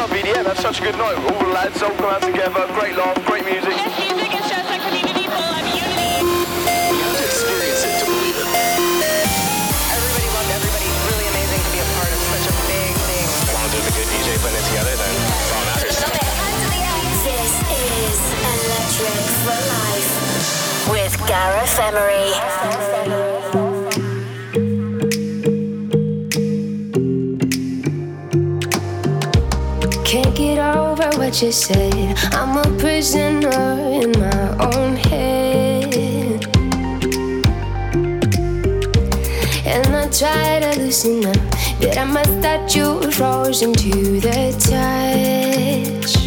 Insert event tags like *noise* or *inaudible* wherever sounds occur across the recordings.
love EDM. That's such a good night. All the lads all come out together. Great laugh, great music. Yes, music and shows like community people. I mean, unity. You have to experience it to believe it. Everybody loved everybody. It's really amazing to be a part of such a big thing. As long as there's a good DJ putting it together, then it's all that matters. This is Electric for Life with Gareth Emery. what you. I'm a prisoner in my own head. And I try to loosen up, but I'm a statue frozen to the touch.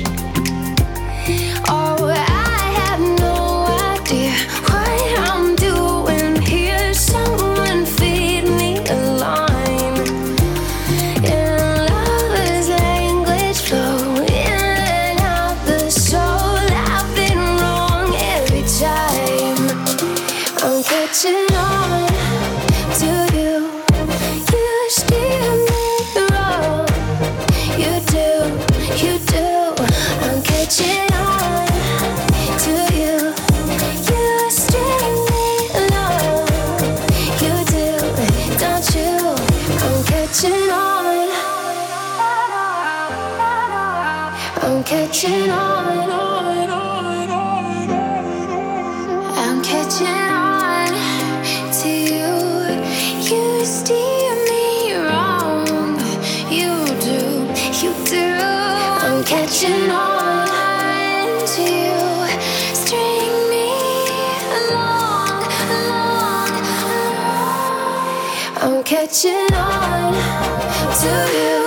On. To you.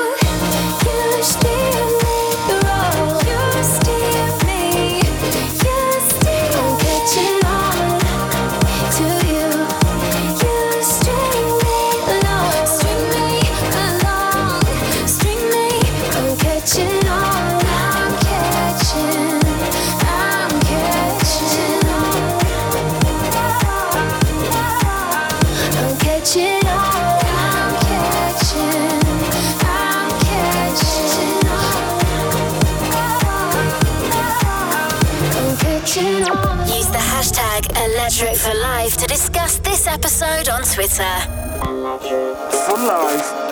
Twitter. For life.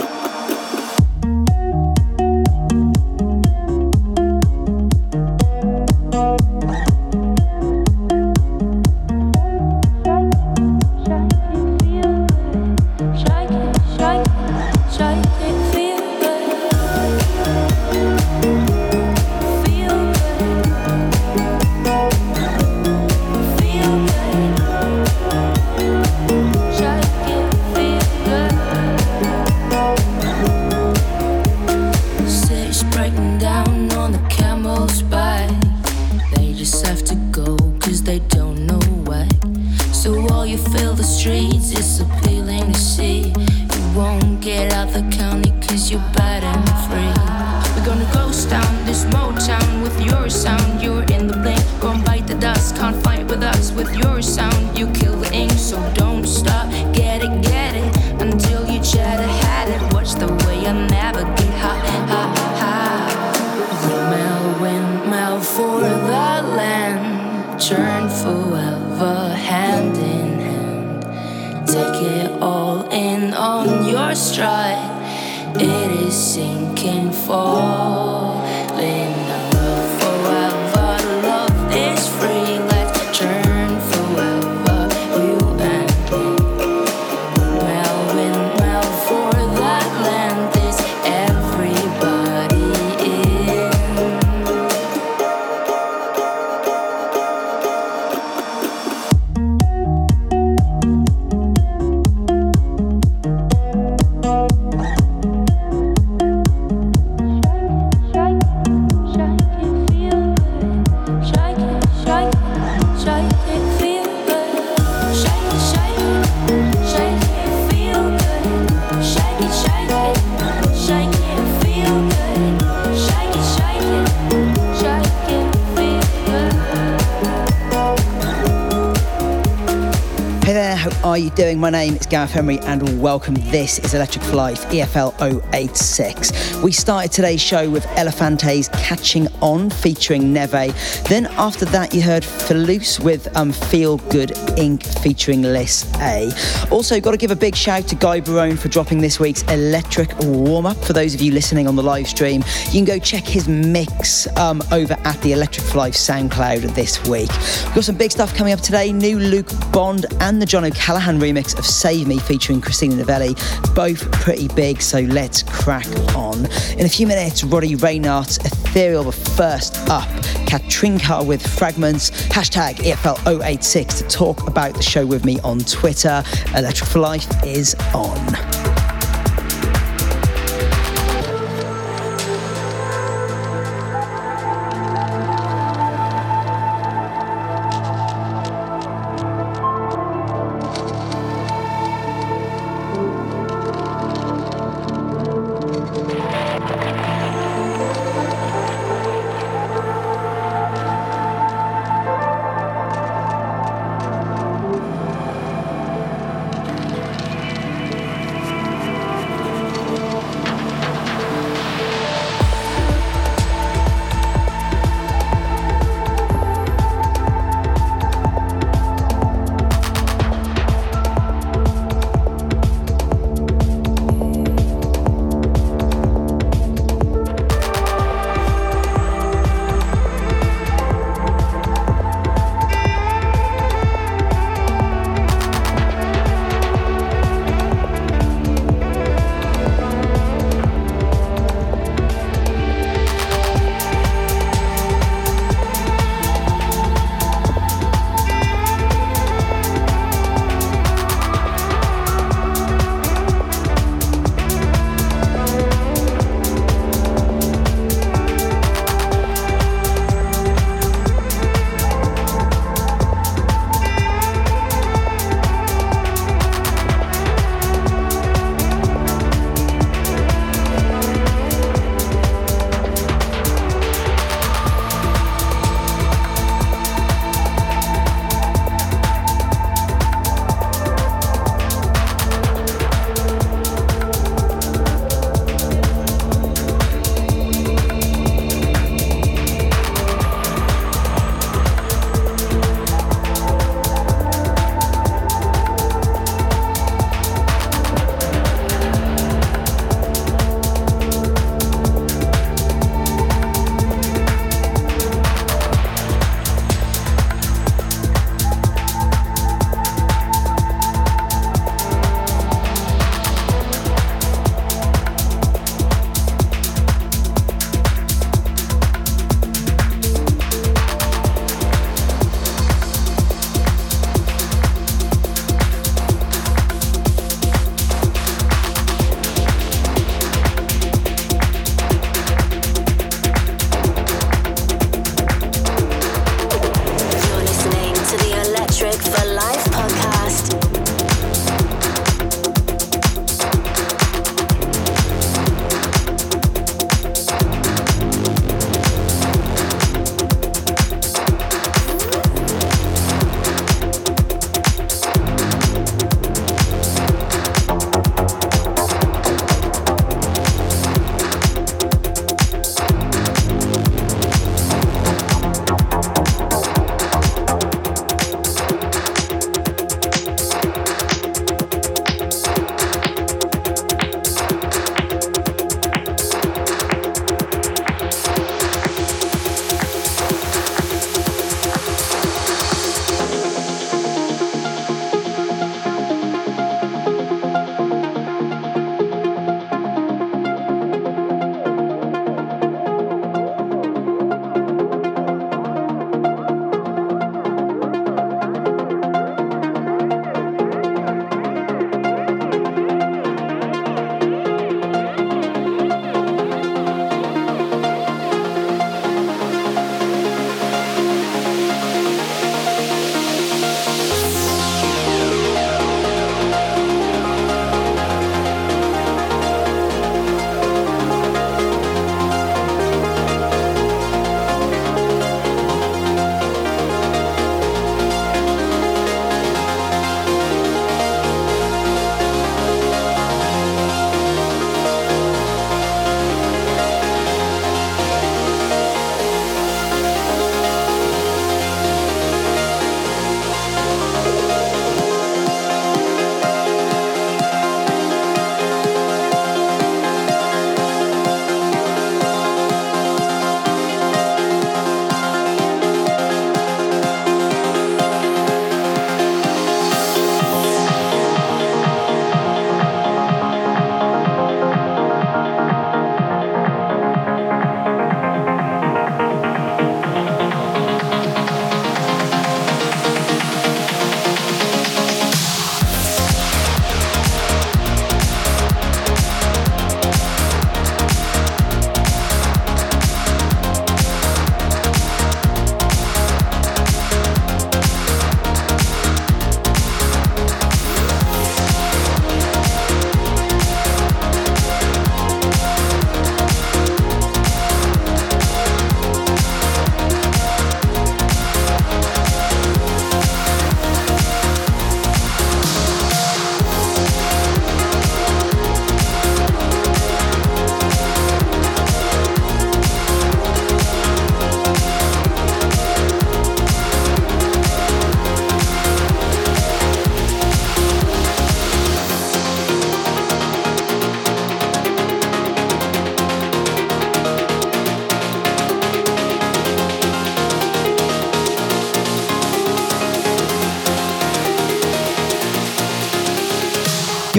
Gareth Emery and welcome. This is Electric Life EFL 086. We started today's show with Elephante's Catching On featuring Neve. Then after that, you heard Faloose with um, Feel Good Inc. featuring Liss A. Also, got to give a big shout to Guy Barone for dropping this week's electric warm up. For those of you listening on the live stream, you can go check his mix um, over at the Electric Life SoundCloud this week. We've got some big stuff coming up today. New Luke Bond and the John O'Callaghan remix of Save Me featuring Christina Novelli. Both pretty big, so let's crack on. In a few minutes, Roddy Reynaert's Ethereal, but first up, Katrinka with Fragments, hashtag EFL086 to talk about the show with me on Twitter. Electric for Life is on.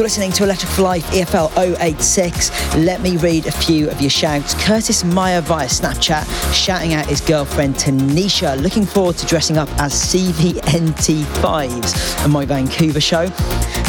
Listening to Electric for Life EFL 086. Let me read a few of your shouts. Curtis Meyer via Snapchat shouting out his girlfriend Tanisha, looking forward to dressing up as CVNT5s at my Vancouver show.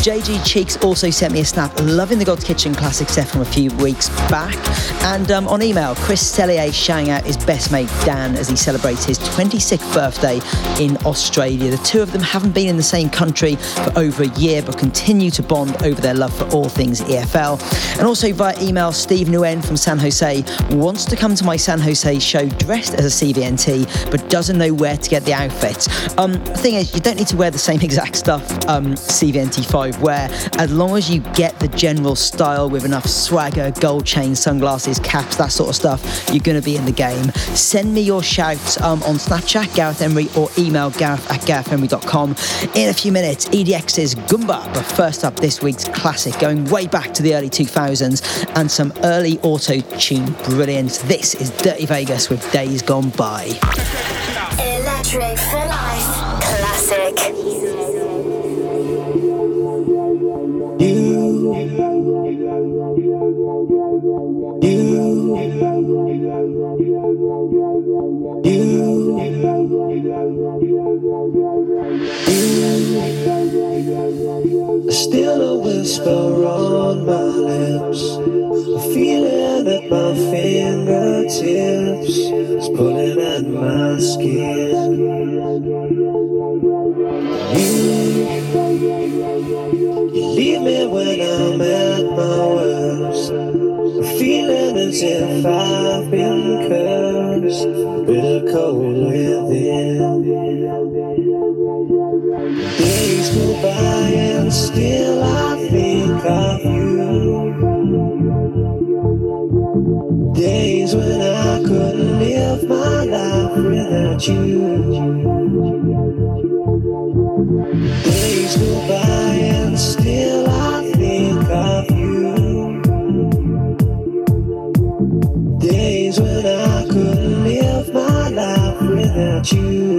JG Cheeks also sent me a snap, loving the Godskitchen classic set from a few weeks back. And um, on email, Chris Tellier shouting out his best mate Dan as he celebrates his 26th birthday in Australia. The two of them haven't been in the same country for over a year, but continue to bond over their love for all things EFL. And also via email, Steve Nguyen from San Jose wants to come to my San Jose show dressed as a CVNT, but doesn't know where to get the outfit. Um, the thing is, you don't need to wear the same *laughs* exact stuff um, CVNT5 wear, as long as you get the general style with enough swagger, gold chain, sunglasses, caps, that sort of stuff, you're going to be in the game. Send me your shouts um, on Snapchat, Gareth Emery, or email gareth at garethemery.com. In a few minutes, EDX's Goomba, but first up, this week's classic, going way back to the early 2000s, and some early auto tune brilliance. This is Dirty Vegas with Days Gone By. Electric for Life Classic. Still a whisper on my lips. A feeling at my fingertips is pulling at my skin. You, you leave me when I'm at my worst. A feeling as if I've been cursed. Bitter cold go by and still I think of you. Days when I couldn't live my life without you. Days go by and still I think of you. Days when I couldn't live my life without you.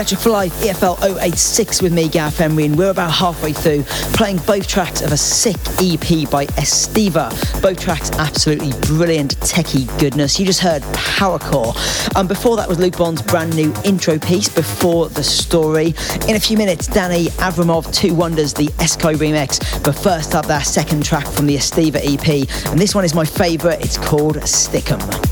Electric for Life EFL 086 with me, Gareth Emery, and we're about halfway through playing both tracks of a sick EP by Estiva. Both tracks absolutely brilliant techie goodness. You just heard Powercore. And um, before that was Luke Bond's brand new intro piece, Before the Story. In a few minutes, Danny Avramov, Two Wonders, the Esco remix. But first up, that second track from the Estiva EP. And this one is my favourite. It's called Stickum.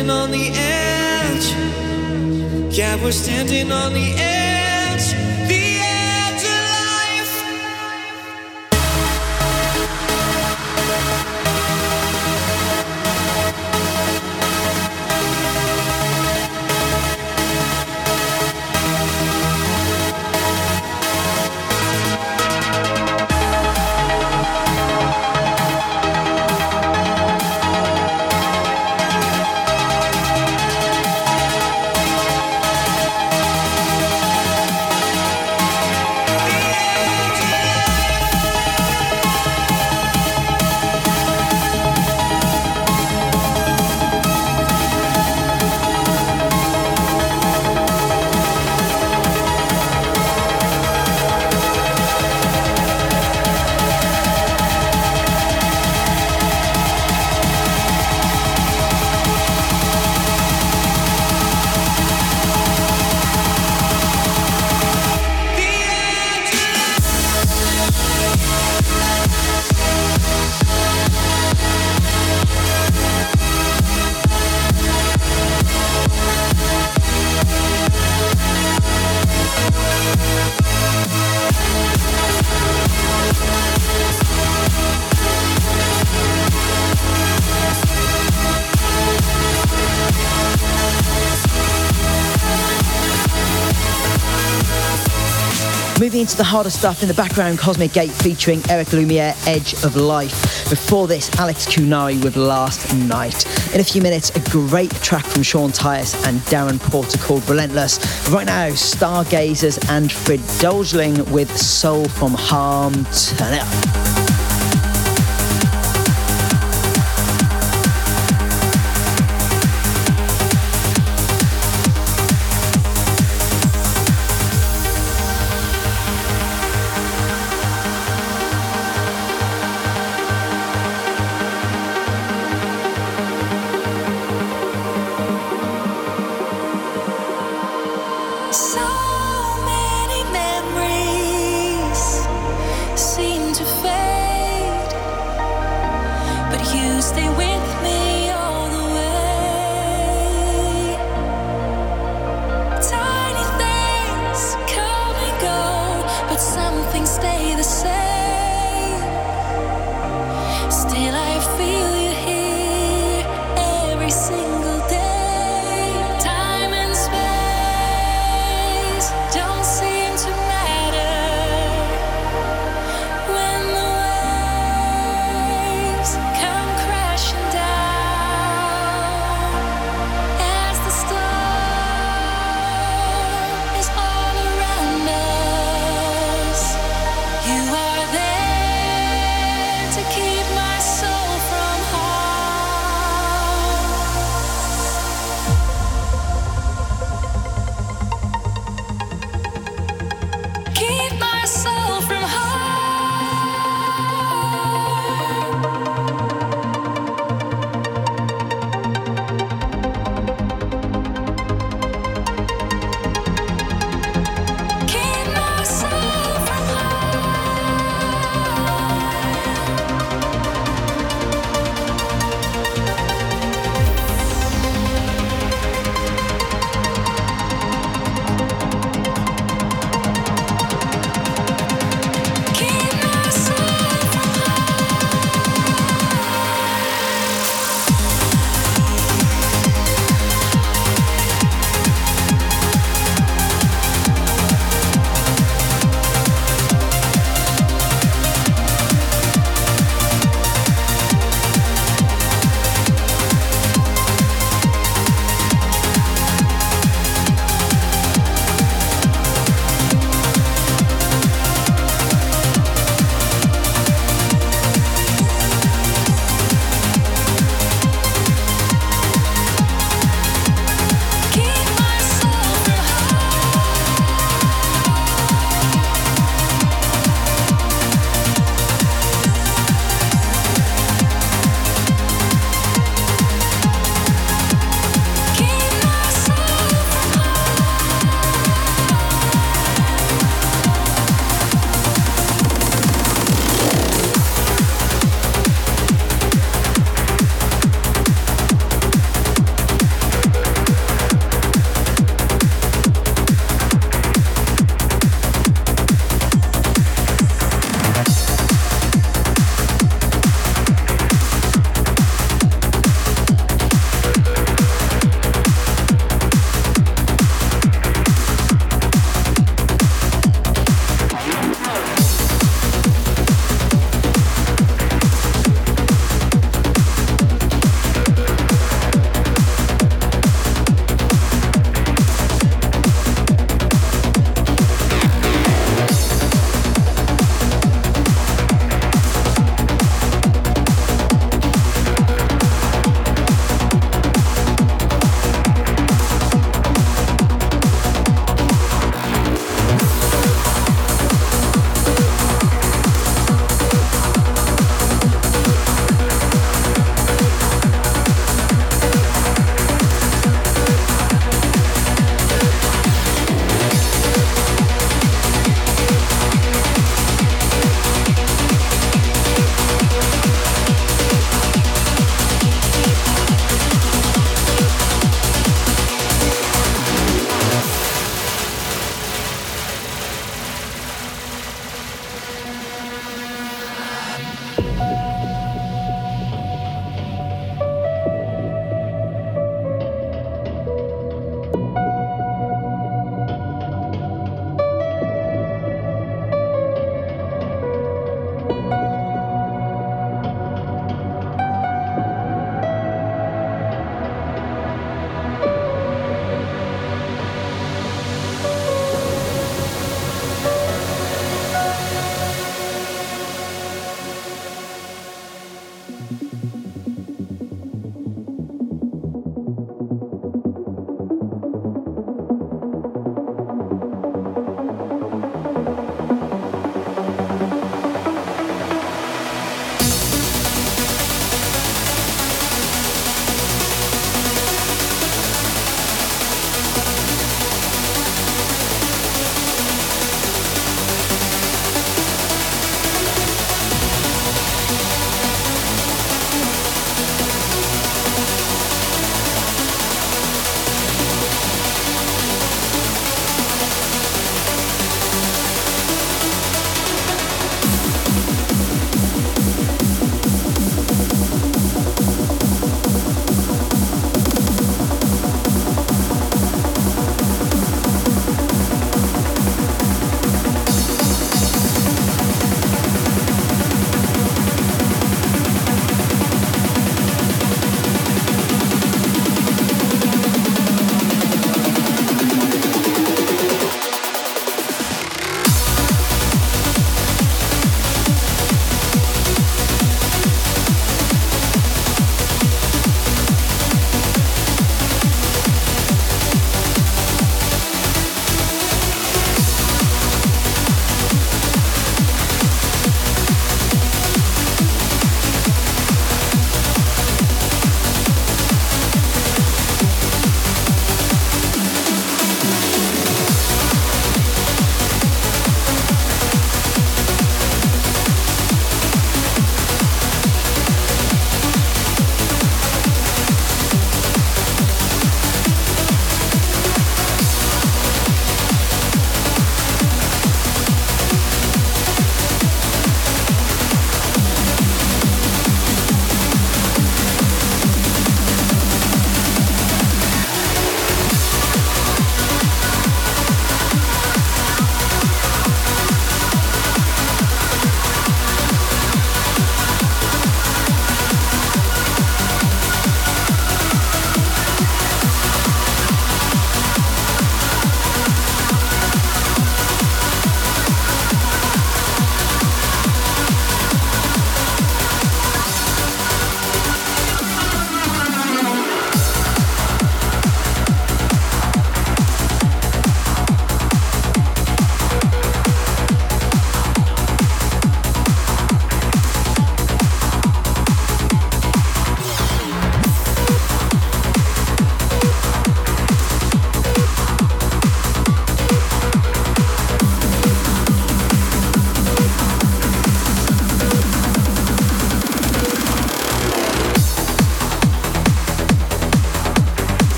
Standing on the edge. Yeah, we're standing on the edge. Moving into the harder stuff in the background, Cosmic Gate featuring Eric Lumiere, Edge of Life. Before this, Alex Kunnari with Last Night. In a few minutes, a great track from Sean Tyas and Darren Porter called Relentless. Right now, Stargazers and Fred Dolgeling with Soul from Harm. Turn it up.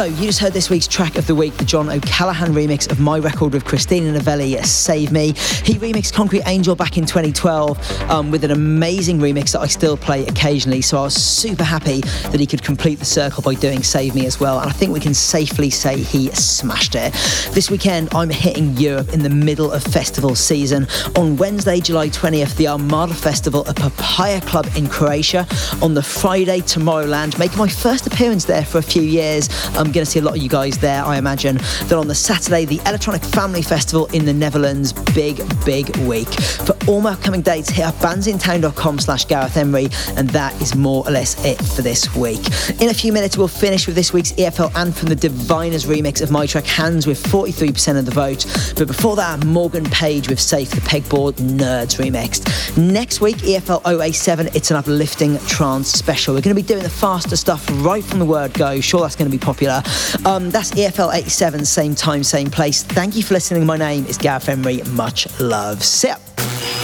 So, you just heard this week's track of the week, the John O'Callaghan remix of my record with Christina Novelli, Save Me. He remixed Concrete Angel back in 2012 um, with an amazing remix that I still play occasionally. So, I was super happy that he could complete the circle by doing Save Me as well. And I think we can safely say he smashed it. This weekend, I'm hitting Europe in the middle of festival season. On Wednesday, July 20th, the Armada Festival at Papaya Club in Croatia. On the Friday, Tomorrowland, making my first appearance there for a few years. I'm going to see a lot of you guys there, I imagine. Then on the Saturday, the Electronic Family Festival in the Netherlands. Big, big week. For all my upcoming dates, hit up bandsintown.com slash Gareth Emery, and that is more or less it for this week. In a few minutes, we'll finish with this week's EFL and from the Diviners remix of my track Hands with 43% of the vote. But before that, Morgan Page with Safe, the Pegboard Nerds remixed. Next week, EFL 087, it's an uplifting trance special. We're going to be doing the faster stuff right from the word go. Sure, that's going to be popular. Um, that's EFL 87, same time, same place. Thank you for listening. My name is Gareth Emery. Much love. Sit.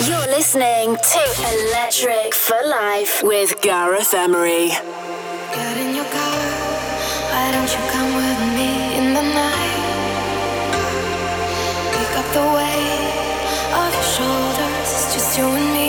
You're listening to Electric for Life with Gareth Emery. In your car. Why don't you come with me in the night? chains and make